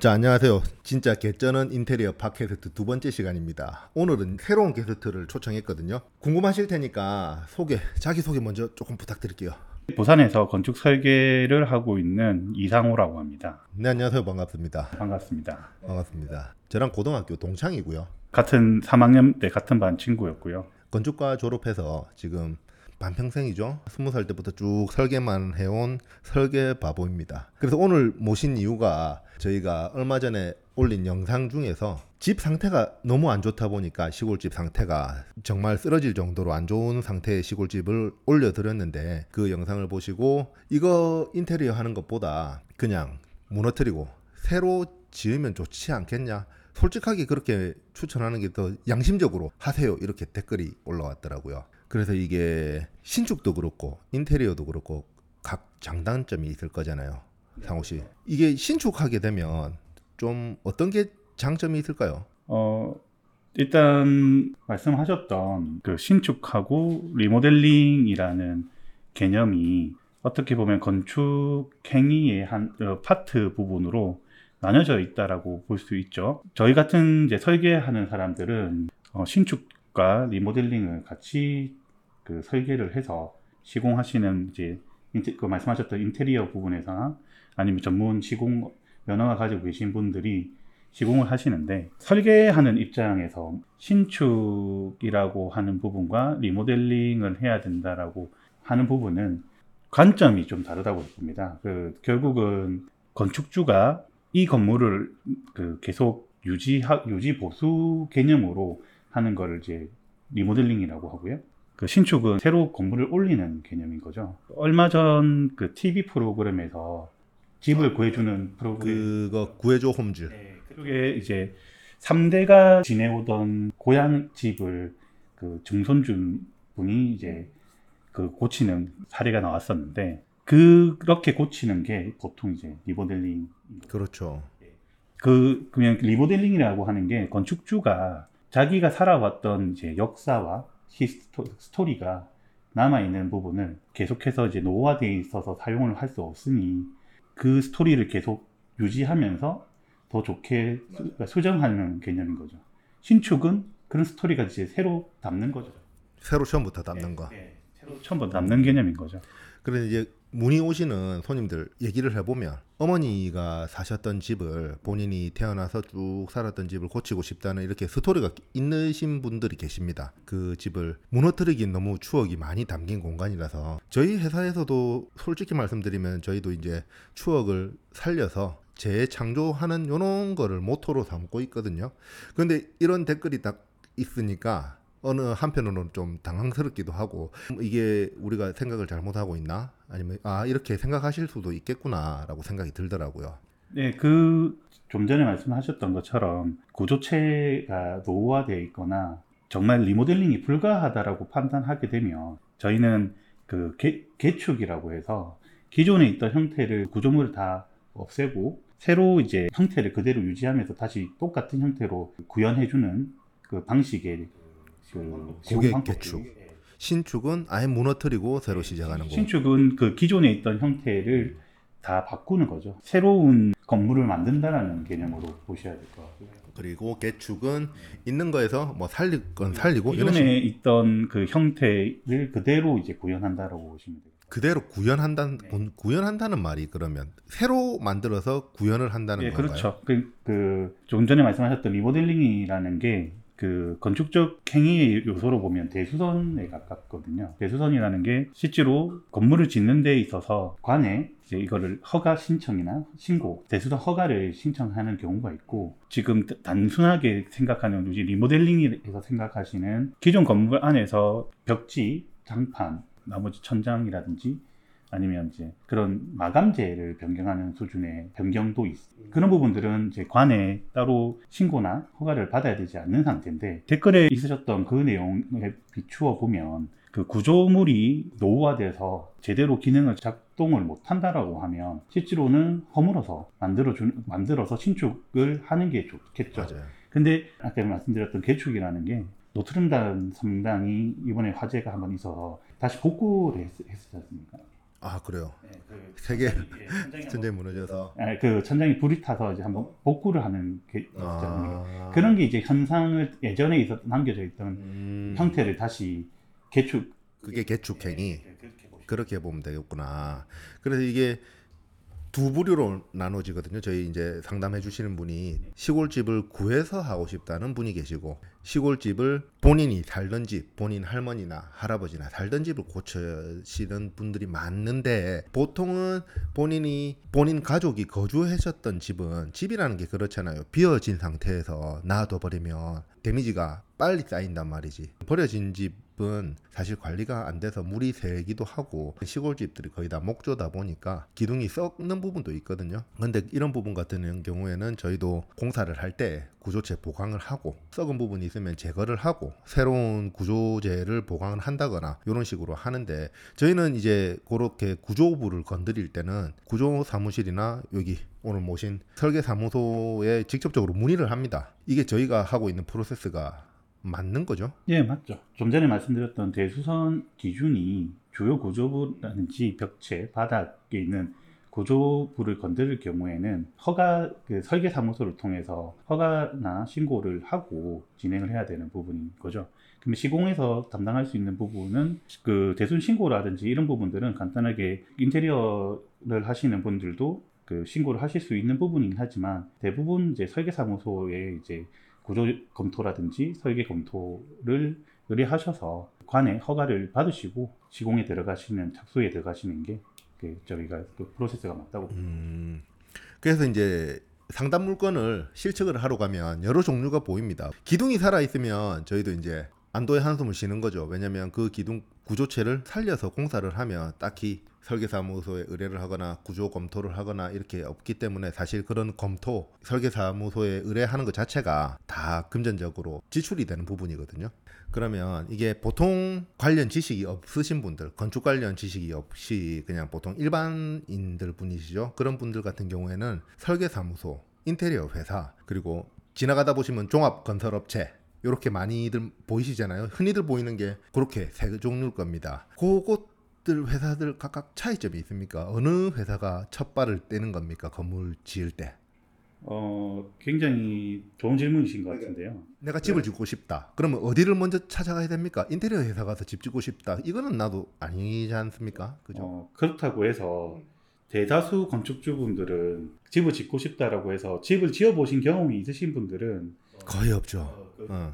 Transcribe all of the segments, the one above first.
자, 안녕하세요. 진짜 개쩌는 인테리어 팟캐스트 두 번째 시간입니다. 오늘은 새로운 게스트를 초청했거든요. 궁금하실 테니까 소개, 자기소개 먼저 조금 부탁드릴게요. 부산에서 건축 설계를 하고 있는 이상호라고 합니다. 네, 안녕하세요. 반갑습니다. 반갑습니다. 반갑습니다. 저랑 고등학교 동창이고요. 같은 3학년 때 같은 반 친구였고요. 건축과 졸업해서 지금 반평생이죠. 스무 살 때부터 쭉 설계만 해온 설계 바보입니다. 그래서 오늘 모신 이유가 저희가 얼마 전에 올린 영상 중에서 집 상태가 너무 안 좋다 보니까 시골집 상태가 정말 쓰러질 정도로 안 좋은 상태의 시골집을 올려드렸는데 그 영상을 보시고 이거 인테리어 하는 것보다 그냥 무너뜨리고 새로 지으면 좋지 않겠냐 솔직하게 그렇게 추천하는 게 더 양심적으로 하세요 이렇게 댓글이 올라왔더라고요 그래서 이게 신축도 그렇고 인테리어도 그렇고 각 장단점이 있을 거잖아요 상호 씨 이게 신축하게 되면 좀 어떤 게 장점이 있을까요? 어, 일단 말씀하셨던 그 신축하고 리모델링이라는 개념이 어떻게 보면 건축 행위의 한 어, 파트 부분으로 나눠져 있다라고 볼 수 있죠. 저희 같은 이제 설계하는 사람들은 어, 신축과 리모델링을 같이 그 설계를 해서 시공하시는 이제 그 말씀하셨던 인테리어 부분에서나 아니면 전문 시공 면허가 가지고 계신 분들이 시공을 하시는데 설계하는 입장에서 신축이라고 하는 부분과 리모델링을 해야 된다라고 하는 부분은 관점이 좀 다르다고 봅니다. 그 결국은 건축주가 이 건물을 그 계속 유지 유지 보수 개념으로 하는 거를 이제 리모델링이라고 하고요. 그 신축은 새로 건물을 올리는 개념인 거죠. 얼마 전 그 TV 프로그램에서 집을 구해주는 프로그램. 그거 구해줘 홈즈. 네, 그게 이제 3대가 지내오던 고향 집을 그 증손주 분이 이제 그 고치는 사례가 나왔었는데 그렇게 고치는 게 보통 이제 리모델링 그렇죠. 그 그냥 리모델링이라고 하는 게 건축주가 자기가 살아왔던 이제 역사와 histo, 스토리가 남아 있는 부분을 계속해서 이제 노후화되어 있어서 사용을 할 수 없으니 그 스토리를 계속 유지하면서 더 좋게 수, 수정하는 개념인 거죠. 신축은 그런 스토리가 이제 새로 담는 거죠. 새로 처음부터 담는 거 네, 새로 처음부터 담는 개념인 거죠. 그래서 이제 문의 오시는 손님들 얘기를 해보면 어머니가 사셨던 집을 본인이 태어나서 쭉 살았던 집을 고치고 싶다는 이렇게 스토리가 있으신 분들이 계십니다. 그 집을 무너뜨리긴 너무 추억이 많이 담긴 공간이라서 저희 회사에서도 솔직히 말씀드리면 저희도 이제 추억을 살려서 재창조하는 요런 거를 모토로 삼고 있거든요. 근데 이런 댓글이 딱 있으니까 어느 한편으로는 좀 당황스럽기도 하고 이게 우리가 생각을 잘못하고 있나 아니면 아 이렇게 생각하실 수도 있겠구나라고 생각이 들더라고요. 네, 그 좀 전에 말씀하셨던 것처럼 구조체가 노후화되어 있거나 정말 리모델링이 불가하다라고 판단하게 되면 저희는 그 개, 개축이라고 해서 기존에 있던 형태를 구조물을 다 없애고 새로 이제 형태를 그대로 유지하면서 다시 똑같은 형태로 구현해주는 그 방식의 그 고객 개축. 신축은 아예 무너뜨리고 새로 시작하는 거. 신축은 그 기존에 있던 형태를 다 바꾸는 거죠. 새로운 건물을 만든다라는 개념으로 보셔야 될 것 같고요. 그리고 개축은 있는 거에서 뭐 살릴 건 살리고 이런 기존에 식 있던 그 형태를 그대로 이제 구현한다라고 보시면 돼요. 그대로 구현한다는 네. 구현한다는 말이 그러면 새로 만들어서 구현을 한다는 예, 건가요? 그렇죠. 그, 그, 좀 전에 말씀하셨던 리모델링이라는 게, 그, 건축적 행위의 요소로 보면 대수선에 가깝거든요. 대수선이라는 게 실제로 건물을 짓는 데 있어서 관에 이제 이거를 허가 신청이나 신고, 대수선 허가를 신청하는 경우가 있고, 지금 단순하게 생각하는, 우리 리모델링에서 생각하시는 기존 건물 안에서 벽지, 장판, 나머지 천장이라든지 아니면 이제 그런 마감재를 변경하는 수준의 변경도 있 그런 부분들은 이제 관에 따로 신고나 허가를 받아야 되지 않는 상태인데 댓글에 있으셨던 그 내용에 비추어 보면 그 구조물이 노후화돼서 제대로 기능을 작동을 못 한다라고 하면 실제로는 허물어서 만들어 주 만들어서 신축을 하는 게 좋겠죠. 맞아요. 근데 아까 말씀드렸던 개축이라는 게 노트름담 성당이 이번에 화재가 한번 있어서 다시 복구를 했, 했지 않습니까? 아 그래요. 네, 그 세계 천장이, 예, 천장이 천장이 무너져서. 아, 그 천장이 불이 타서 이제 한번 복구를 하는 게 있잖아요. 아. 그런 게 이제 현상을 예전에 있었 남겨져 있던 음, 형태를 다시 개축 그게 개축행위. 네, 그렇게 보시면 그렇게 보면 되겠구나. 그래서 이게 두 부류로 나눠지거든요. 저희 이제 상담해 주시는 분이 시골집을 구해서 하고 싶다는 분이 계시고 시골집을 본인이 살던 집, 본인 할머니나 할아버지나 살던 집을 고치시는 분들이 많은데 보통은 본인이 본인 가족이 거주하셨던 집은 집이라는 게 그렇잖아요. 비어진 상태에서 놔둬 버리면 데미지가 빨리 쌓인단 말이지. 버려진 집 은 사실 관리가 안 돼서 물이 새기도 하고 시골집들이 거의 다 목조다 보니까 기둥이 썩는 부분도 있거든요. 근데 이런 부분 같은 경우에는 저희도 공사를 할 때 구조체 보강을 하고 썩은 부분이 있으면 제거를 하고 새로운 구조재를 보강을 한다거나 이런 식으로 하는데 저희는 이제 그렇게 구조부를 건드릴 때는 구조 사무실이나 여기 오늘 모신 설계 사무소에 직접적으로 문의를 합니다. 이게 저희가 하고 있는 프로세스가 맞는 거죠? 예, 맞죠. 좀 전에 말씀드렸던 대수선 기준이 주요 구조부라든지 벽체, 바닥에 있는 구조부를 건드릴 경우에는 허가 그 설계 사무소를 통해서 허가나 신고를 하고 진행을 해야 되는 부분인 거죠. 그럼 시공에서 담당할 수 있는 부분은 그 대순 신고라든지 이런 부분들은 간단하게 인테리어를 하시는 분들도 그 신고를 하실 수 있는 부분이긴 하지만 대부분 이제 설계 사무소에 이제 구조 검토라든지 설계 검토를 의뢰하셔서 관에 허가를 받으시고 시공에 들어가시는 착수에 들어가시는 게그 저희가 그 프로세스가 맞다고 음, 그래서 이제 상담 물건을 실측을 하러 가면 여러 종류가 보입니다. 기둥이 살아 있으면 저희도 이제 안도의 한숨을 쉬는 거죠. 왜냐하면 그 기둥 구조체를 살려서 공사를 하면 딱히 설계사무소에 의뢰를 하거나 구조 검토를 하거나 이렇게 없기 때문에 사실 그런 검토 설계사무소에 의뢰하는 것 자체가 다 금전적으로 지출이 되는 부분이거든요. 그러면 이게 보통 관련 지식이 없으신 분들, 건축 관련 지식이 없이 그냥 보통 일반인들 분이시죠. 그런 분들 같은 경우에는 설계사무소, 인테리어 회사, 그리고 지나가다 보시면 종합 건설업체 이렇게 많이들 보이시잖아요. 흔히들 보이는 게 그렇게 세 종류일 겁니다. 그것들 회사들 각각 차이점이 있습니까? 어느 회사가 첫 발을 떼는 겁니까? 건물 지을 때. 어 굉장히 좋은 질문이신 것 같은데요. 내가 집을 짓고 싶다. 그러면 어디를 먼저 찾아가야 됩니까? 인테리어 회사 가서 집 짓고 싶다. 이거는 나도 아니지 않습니까? 그죠? 어, 그렇다고 해서 대다수 건축주분들은 집을 짓고 싶다라고 해서 집을 지어 보신 경험이 있으신 분들은 거의 없죠. 어, 그 어.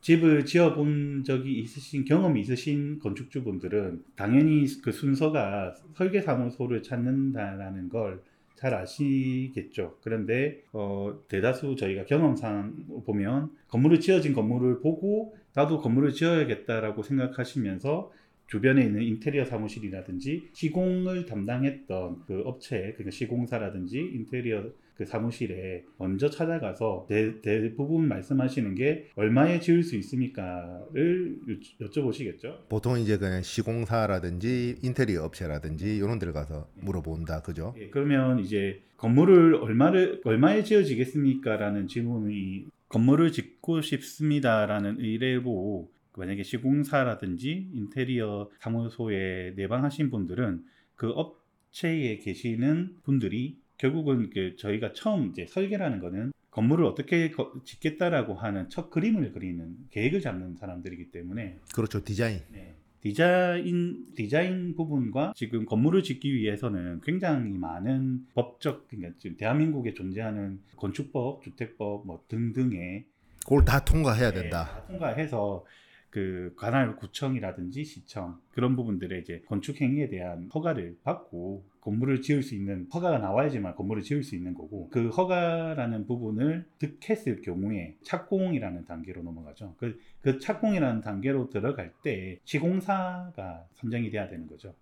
집을 지어본 적이 있으신 경험이 있으신 건축주분들은 당연히 그 순서가 설계 사무소를 찾는다라는 걸 잘 아시겠죠. 그런데 어, 대다수 저희가 경험상 보면 건물을 지어진 건물을 보고 나도 건물을 지어야겠다라고 생각하시면서 주변에 있는 인테리어 사무실이라든지 시공을 담당했던 그 업체, 그러니까 시공사라든지 인테리어 그 사무실에 먼저 찾아가서 대, 대부분 말씀하시는 게 얼마에 지을 수 있습니까를 여- 여쭤보시겠죠. 보통 이제 그냥 시공사라든지 인테리어 업체라든지 이런 데를 가서 물어본다. 그죠? 예, 그러면 이제 건물을 얼마를 얼마에 지어지겠습니까라는 질문이 건물을 짓고 싶습니다라는 의뢰로 만약에 시공사라든지 인테리어 사무소에 내방하신 분들은 그 업체에 계시는 분들이 결국은 그 저희가 처음 이제 설계라는 거는 건물을 어떻게 거- 짓겠다라고 하는 첫 그림을 그리는 계획을 잡는 사람들이기 때문에 그렇죠. 디자인. 네. 디자인 디자인 부분과 지금 건물을 짓기 위해서는 굉장히 많은 법적 그러니까 지금 대한민국에 존재하는 건축법, 주택법 뭐 등등의 그걸 다 통과해야 네, 된다. 다 통과해서 그 관할 구청이라든지 시청 그런 부분들의 이제 건축 행위에 대한 허가를 받고 건물을 지을 수 있는 허가가 나와야지만 건물을 지을 수 있는 거고 그 허가라는 부분을 득했을 경우에 착공이라는 단계로 넘어가죠. 그, 그 착공이라는 단계로 들어갈 때 시공사가 선정이 돼야 되는 거죠.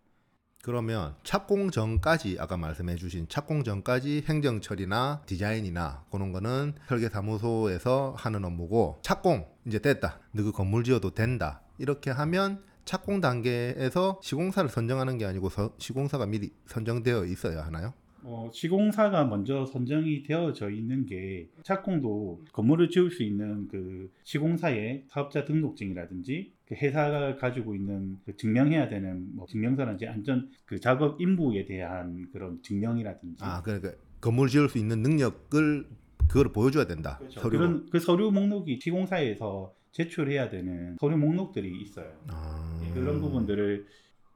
그러면 착공 전까지 아까 말씀해 주신 착공 전까지 행정 처리나 디자인이나 그런 거는 설계 사무소에서 하는 업무고 착공 이제 됐다. 너그 건물 지어도 된다. 이렇게 하면 착공 단계에서 시공사를 선정하는 게 아니고 서- 시공사가 미리 선정되어 있어야 하나요? 어, 시공사가 먼저 선정이 되어져 있는 게 착공도 건물을 지을 수 있는 그 시공사의 사업자 등록증이라든지 그 회사가 가지고 있는 그 증명해야 되는 뭐 증명서라든지 안전 그 작업 임무에 대한 그런 증명이라든지 아 그러니까 건물 지을 수 있는 능력을 그걸 보여줘야 된다. 그렇죠. 서류로. 그런 그 서류 목록이 시공사에서 제출해야 되는 서류 목록들이 있어요. 아. 예, 그런 부분들을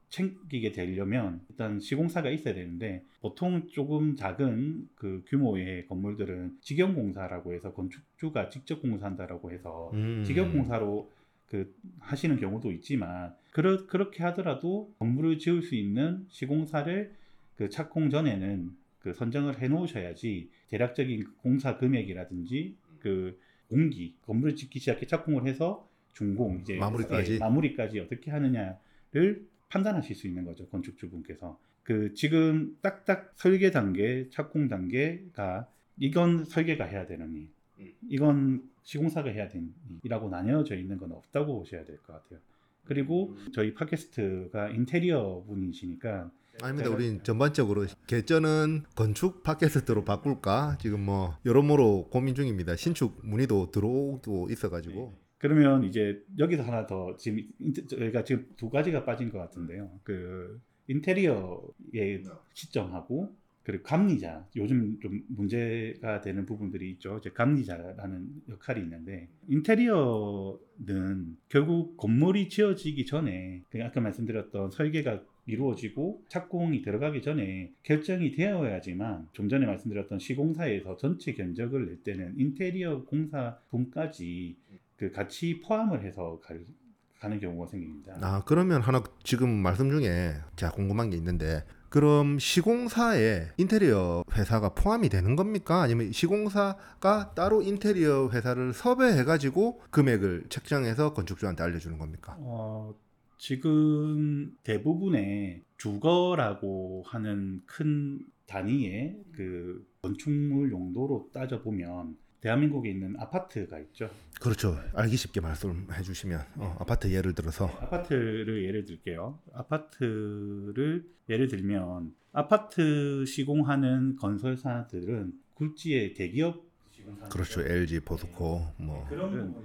챙기게 되려면 일단 시공사가 있어야 되는데 보통 조금 작은 그 규모의 건물들은 직영공사라고 해서 건축주가 직접 공사한다라고 해서 음. 직영공사로 그 하시는 경우도 있지만 그렇, 그렇게 하더라도 건물을 지을 수 있는 시공사를 그 착공 전에는 그 선정을 해 놓으셔야지 대략적인 공사 금액이라든지 그 공기 건물을 짓기 시작해 착공을 해서 중공 이제 마무리까지? 예, 마무리까지 어떻게 하느냐를 판단하실 수 있는 거죠 건축주분께서 그 지금 딱딱 설계 단계 착공 단계가 이건 설계가 해야 되는 일 음. 이건 시공사가 해야 되는 일이라고 나뉘어져 있는 건 없다고 보셔야 될 것 같아요 그리고 저희 팟캐스트가 인테리어 분이시니까 아닙니다. 제가- 우린 전반적으로 개전은 건축 팟캐스트로 바꿀까 지금 뭐 여러모로 고민 중입니다. 신축 문의도 들어오고 있어가지고 그러면 이제 여기서 하나 더 지금 저희가 지금 두 가지가 빠진 것 같은데요. 그 인테리어의 시점하고 그리고 감리자 요즘 좀 문제가 되는 부분들이 있죠. 이제 감리자라는 역할이 있는데 인테리어는 결국 건물이 지어지기 전에 그 아까 말씀드렸던 설계가 이루어지고 착공이 들어가기 전에 결정이 되어야지만 좀 전에 말씀드렸던 시공사에서 전체 견적을 낼 때는 인테리어 공사 분까지 그 같이 포함을 해서 갈- 가는 경우가 생깁니다. 아 그러면 하나 지금 말씀 중에 제가 궁금한 게 있는데 그럼 시공사에 인테리어 회사가 포함이 되는 겁니까? 아니면 시공사가 따로 인테리어 회사를 섭외해 가지고 금액을 책정해서 건축주한테 알려주는 겁니까? 어, 지금 대부분의 주거라고 하는 큰 단위의 그 건축물 용도로 따져 보면 대한민국에 있는 아파트가 있죠. 그렇죠. 알기 쉽게 말씀해 주시면 어, 아파트 예를 들어서 아파트를 예를 들게요. 아파트를 예를 들면 아파트 시공하는 건설사들은 굴지의 대기업 시공사 그렇죠. LG, 포스코 뭐 그런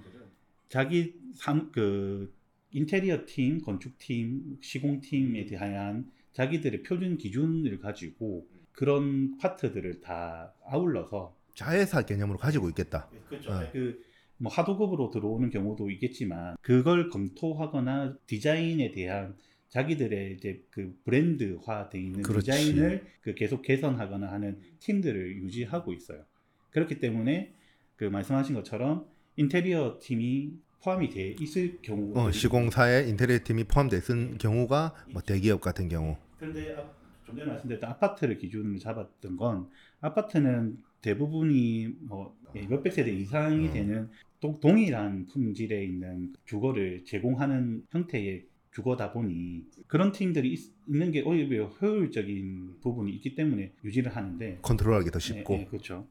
자기 삼, 그 인테리어 팀, 건축 팀, 시공 팀에 대한 자기들의 표준 기준을 가지고 그런 파트들을 다 아울러서 자회사 개념으로 가지고 있겠다. 그렇죠. 네. 그뭐 하도급으로 들어오는 경우도 있겠지만 그걸 검토하거나 디자인에 대한 자기들의 이제 그 브랜드화돼 있는 그렇지. 디자인을 그 계속 개선하거나 하는 팀들을 유지하고 있어요. 그렇기 때문에 그 말씀하신 것처럼 인테리어 팀이 포함이 돼 있을 경우 어, 시공사에 인테리어 팀이 포함되어 있는 경우가 뭐 대기업 같은 경우 그런데 아- 좀 전에 말씀드렸던 아파트를 기준으로 잡았던 건 아파트는 대부분이 뭐 몇백 세대 이상이 음. 되는 동, 동일한 품질에 있는 주거를 제공하는 형태의 주거다 보니 그런 팀들이 있, 는게 오히려 효율적인 부분이 있기 때문에 유지를 하는데 컨트롤하기 더 쉽고 네, 네, 그렇죠.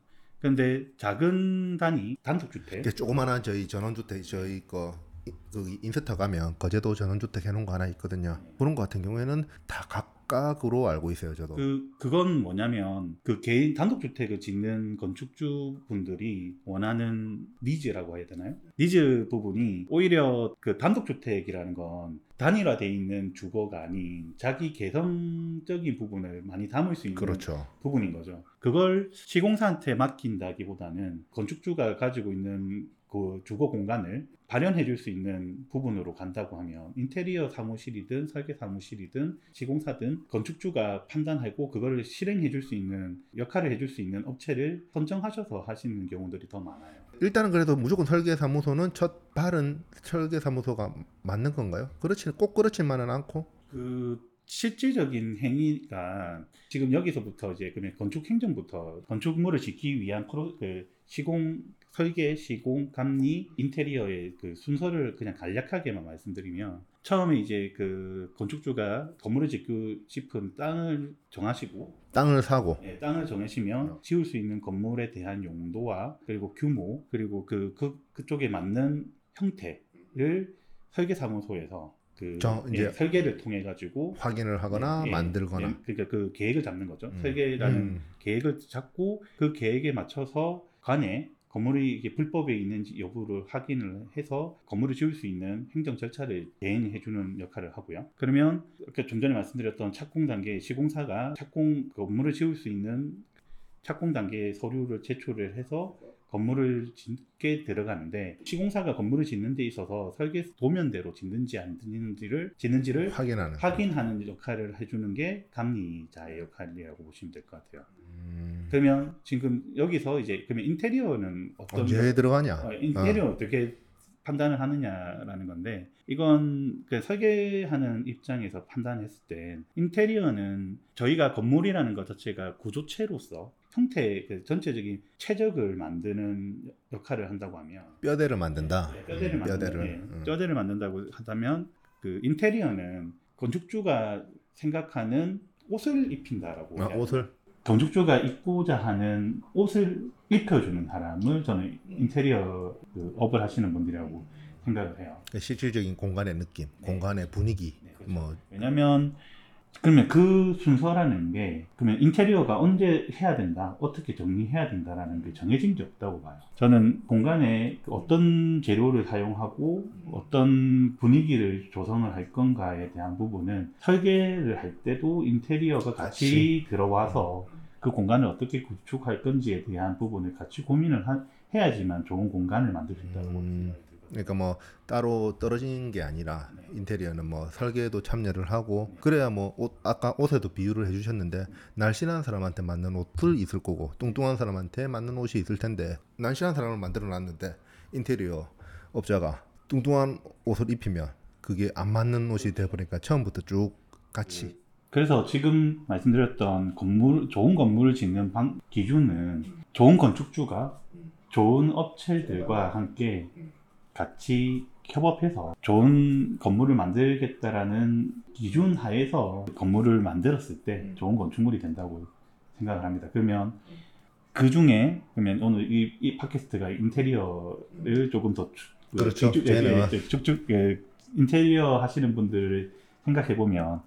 그런데 작은 단위 단독주택 조그마한 저희 전원주택 저희 거 이- 그 인스타 가면 거제도 전원주택 해놓은 거 하나 있거든요. 그런 거 같은 경우에는 다 각각으로 알고 있어요. 저도. 그 그건 뭐냐면 그 개인 단독 주택을 짓는 건축주 분들이 원하는 needs라고 해야 되나요? 니즈 부분이 오히려 그 단독 주택이라는 건 단일화돼 있는 주거가 아닌 자기 개성적인 부분을 많이 담을 수 있는 그렇죠. 부분인 거죠. 그걸 시공사한테 맡긴다기보다는 건축주가 가지고 있는 그 주거 공간을 발현해 줄 수 있는 부분으로 간다고 하면 인테리어 사무실이든 설계 사무실이든 시공사든 건축주가 판단하고 그걸 실행해 줄 수 있는 역할을 해 줄 수 있는 업체를 선정하셔서 하시는 경우들이 더 많아요. 일단은 그래도 무조건 설계 사무소는 첫 발은 설계 사무소가 맞는 건가요? 그렇지 꼭 그렇지만은 않고 그 실질적인 행위가 지금 여기서부터 이제 그러면 건축 행정부터 건축물을 짓기 위한 그 시공 설계 시공 감리 인테리어의 그 순서를 그냥 간략하게만 말씀드리면 처음에 이제 그 건축주가 건물을 짓고 싶은 땅을 정하시고 땅을 사고 예, 땅을 정하시면 지을 수 있는 건물에 대한 용도와 그리고 규모 그리고 그, 그 그쪽에 맞는 형태를 설계 사무소에서 그 정- 이제 예, 설계를 통해 가지고 확인을 하거나 예, 만들거나 예, 그러니까 그 계획을 잡는 거죠. 음. 설계라는 음. 계획을 잡고 그 계획에 맞춰서 관에 건물이 이게 불법에 있는지 여부를 확인을 해서 건물을 지을 수 있는 행정 절차를 대행해주는 역할을 하고요. 그러면 아까 좀 전에 말씀드렸던 착공 단계 시공사가 착공 건물을 지을 수 있는 착공 단계의 서류를 제출을 해서 건물을 짓게 들어가는데 시공사가 건물을 짓는 데 있어서 설계 도면대로 짓는지 안 짓는지를 짓는지를 확인하는. 확인하는 역할을 해주는 게 감리자의 역할이라고 보시면 될 것 같아요. 음, 그러면 지금 여기서 이제 그러면 인테리어는 어떤 언제 들어가냐? 어, 인테리어 어. 떻게 판단을 하느냐라는 건데 이건 그 설계하는 입장에서 판단했을 때 인테리어는 저희가 건물이라는 것 자체가 구조체로서 형태 그 전체적인 최적을 만드는 역할을 한다고 하면 뼈대를 만든다. 네, 뼈대를 음, 만든다. 뼈대를. 예, 음. 뼈대를 만든다고 한다면 그 인테리어는 건축주가 생각하는 옷을 입힌다라고 아, 옷을 건축주가 입고자 하는 옷을 입혀주는 사람을 저는 인테리어 그 업을 하시는 분들이라고 생각을 해요. 그 실질적인 공간의 느낌, 공간의 분위기, 네, 그렇죠. 뭐 왜냐하면 그러면 그 순서라는 게 그러면 인테리어가 언제 해야 된다, 어떻게 정리해야 된다라는 게 정해진 게 없다고 봐요. 저는 공간에 그 어떤 재료를 사용하고 어떤 분위기를 조성을 할 건가에 대한 부분은 설계를 할 때도 인테리어가 같이 들어와서 그 공간을 어떻게 구축할 건지에 대한 부분을 같이 고민을 하- 해야지만 좋은 공간을 만들 수 있다고 음, 생각이 들거든요. 그러니까 뭐 따로 떨어진 게 아니라 네. 인테리어는 뭐 설계도 참여를 하고 그래야 뭐 옷 아까 옷에도 비유를 해주셨는데 날씬한 사람한테 맞는 옷을 있을 거고 뚱뚱한 사람한테 맞는 옷이 있을 텐데 날씬한 사람을 만들어 놨는데 인테리어 업자가 뚱뚱한 옷을 입히면 그게 안 맞는 옷이 돼버리니까 처음부터 쭉 같이. 그래서 지금 말씀드렸던 건물 좋은 건물을 짓는 방, 기준은 좋은 건축주가 좋은 업체들과 함께 같이 협업해서 좋은 건물을 만들겠다라는 기준 하에서 건물을 만들었을 때 좋은 건축물이 된다고 생각을 합니다. 그러면 그 중에 그러면 오늘 이, 이 팟캐스트가 인테리어를 조금 더 주- 그렇죠. 쭉- 쟤는. 예, 예, 쭉쭉 예, 인테리어 하시는 분들을 생각해 보면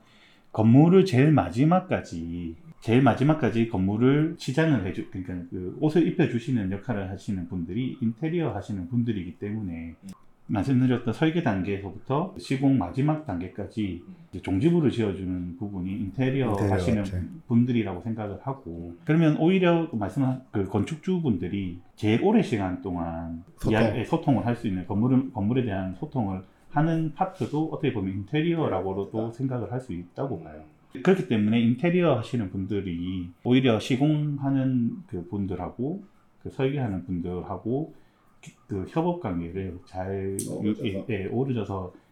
건물을 제일 마지막까지 제일 마지막까지 건물을 치장을 해주 그러니까 그 옷을 입혀 주시는 역할을 하시는 분들이 인테리어 하시는 분들이기 때문에 말씀드렸던 설계 단계에서부터 시공 마지막 단계까지 종지부를 지어주는 부분이 인테리어, 인테리어 하시는 업체. 분들이라고 생각을 하고 그러면 오히려 말씀한 그 건축주 분들이 제일 오랜 시간 동안 소통. 소통을 할 수 있는 건물을 건물에 대한 소통을 하는 파트도 어떻게 보면 인테리어라고도 생각을 할 수 있다고 봐요. 그렇기 때문에 인테리어 하시는 분들이 오히려 시공하는 그 분들하고 그 설계하는 분들하고 기- 그 협업 관계를 잘. 유- 예, 예,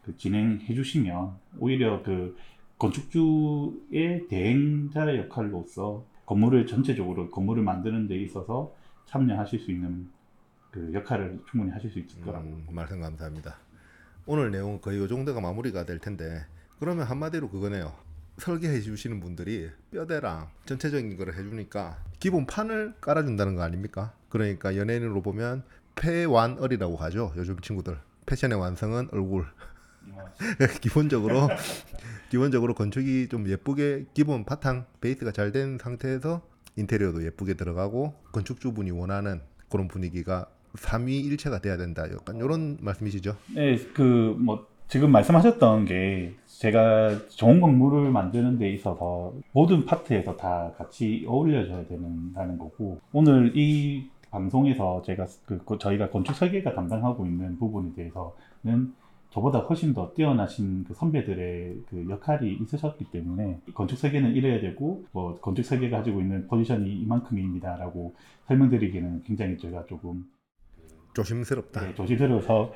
그 진행해 주시면 오히려 그 건축주의 대행자의 역할로서 건물을 전체적으로 건물을 만드는 데 있어서 참여하실 수 있는 그 역할을 충분히 하실 수 있을 거라고 음, 말씀 감사합니다. 오늘 내용 거의 이 정도가 마무리가 될 텐데 그러면 한마디로 그거네요. 설계해 주시는 분들이 뼈대랑 전체적인 거를 해주니까 기본 판을 깔아준다는 거 아닙니까? 그러니까 연예인으로 보면 패완얼이라고 하죠. 요즘 친구들 패션의 완성은 얼굴. 기본적으로 기본적으로 건축이 좀 예쁘게 기본 바탕 베이스가 잘 된 상태에서 인테리어도 예쁘게 들어가고 건축주분이 원하는 그런 분위기가 삼위일체가 돼야 된다. 약간 이런 말씀이시죠? 네, 그뭐 지금 말씀하셨던 게 제가 좋은 건물을 만드는 데 있어서 모든 파트에서 다 같이 어울려져야 된다는 거고 오늘 이 방송에서 제가 그, 그 저희가 건축 설계가 담당하고 있는 부분에 대해서는 저보다 훨씬 더 뛰어나신 그 선배들의 그 역할이 있으셨기 때문에 건축 설계는 이래야 되고 뭐 건축 설계가 가지고 있는 포지션이 이만큼입니다라고 설명드리기는 굉장히 제가 조금 조심스럽다. 네, 조심스러워서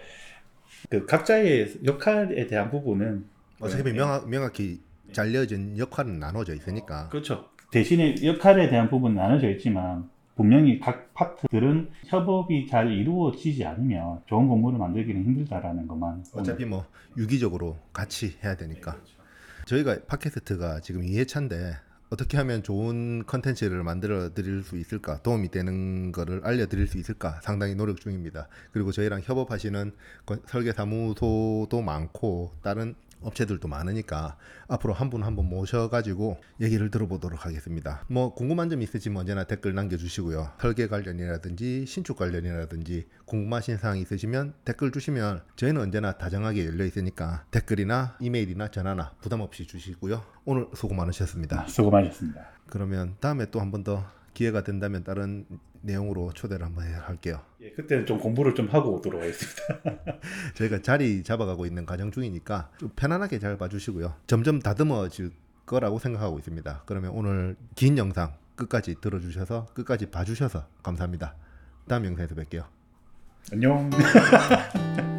그 각자의 역할에 대한 부분은 어차피 네. 명확, 명확히 잘려진 역할은 나눠져 있으니까 그렇죠. 대신에 역할에 대한 부분은 나눠져 있지만 분명히 각 파트들은 협업이 잘 이루어지지 않으면 좋은 건물을 만들기는 힘들다라는 것만 어차피 뭐 유기적으로 같이 해야 되니까 저희가 팟캐스트가 지금 2회차인데 어떻게 하면 좋은 컨텐츠를 만들어 드릴 수 있을까? 도움이 되는 거를 알려 드릴 수 있을까? 상당히 노력 중입니다. 그리고 저희랑 협업하시는 건- 설계 사무소도 많고 다른 업체들도 많으니까 앞으로 한 분 한 분 모셔가지고 얘기를 들어보도록 하겠습니다. 뭐 궁금한 점 있으시면 언제나 댓글 남겨주시고요. 설계 관련이라든지 신축 관련이라든지 궁금하신 사항 있으시면 댓글 주시면 저희는 언제나 다정하게 열려 있으니까 댓글이나 이메일이나 전화나 부담 없이 주시고요. 오늘 수고 많으셨습니다. 수고 많으셨습니다. 그러면 다음에 또 한 번 더 기회가 된다면 다른 내용으로 초대를 한번 해- 할게요. 예, 그때는 좀 공부를 좀 하고 오도록 하겠습니다. 저희가 자리 잡아가고 있는 과정 중이니까 좀 편안하게 잘 봐주시고요. 점점 다듬어질 거라고 생각하고 있습니다. 그러면 오늘 긴 영상 끝까지 들어주셔서 끝까지 봐주셔서 감사합니다. 다음 영상에서 뵐게요. 안녕.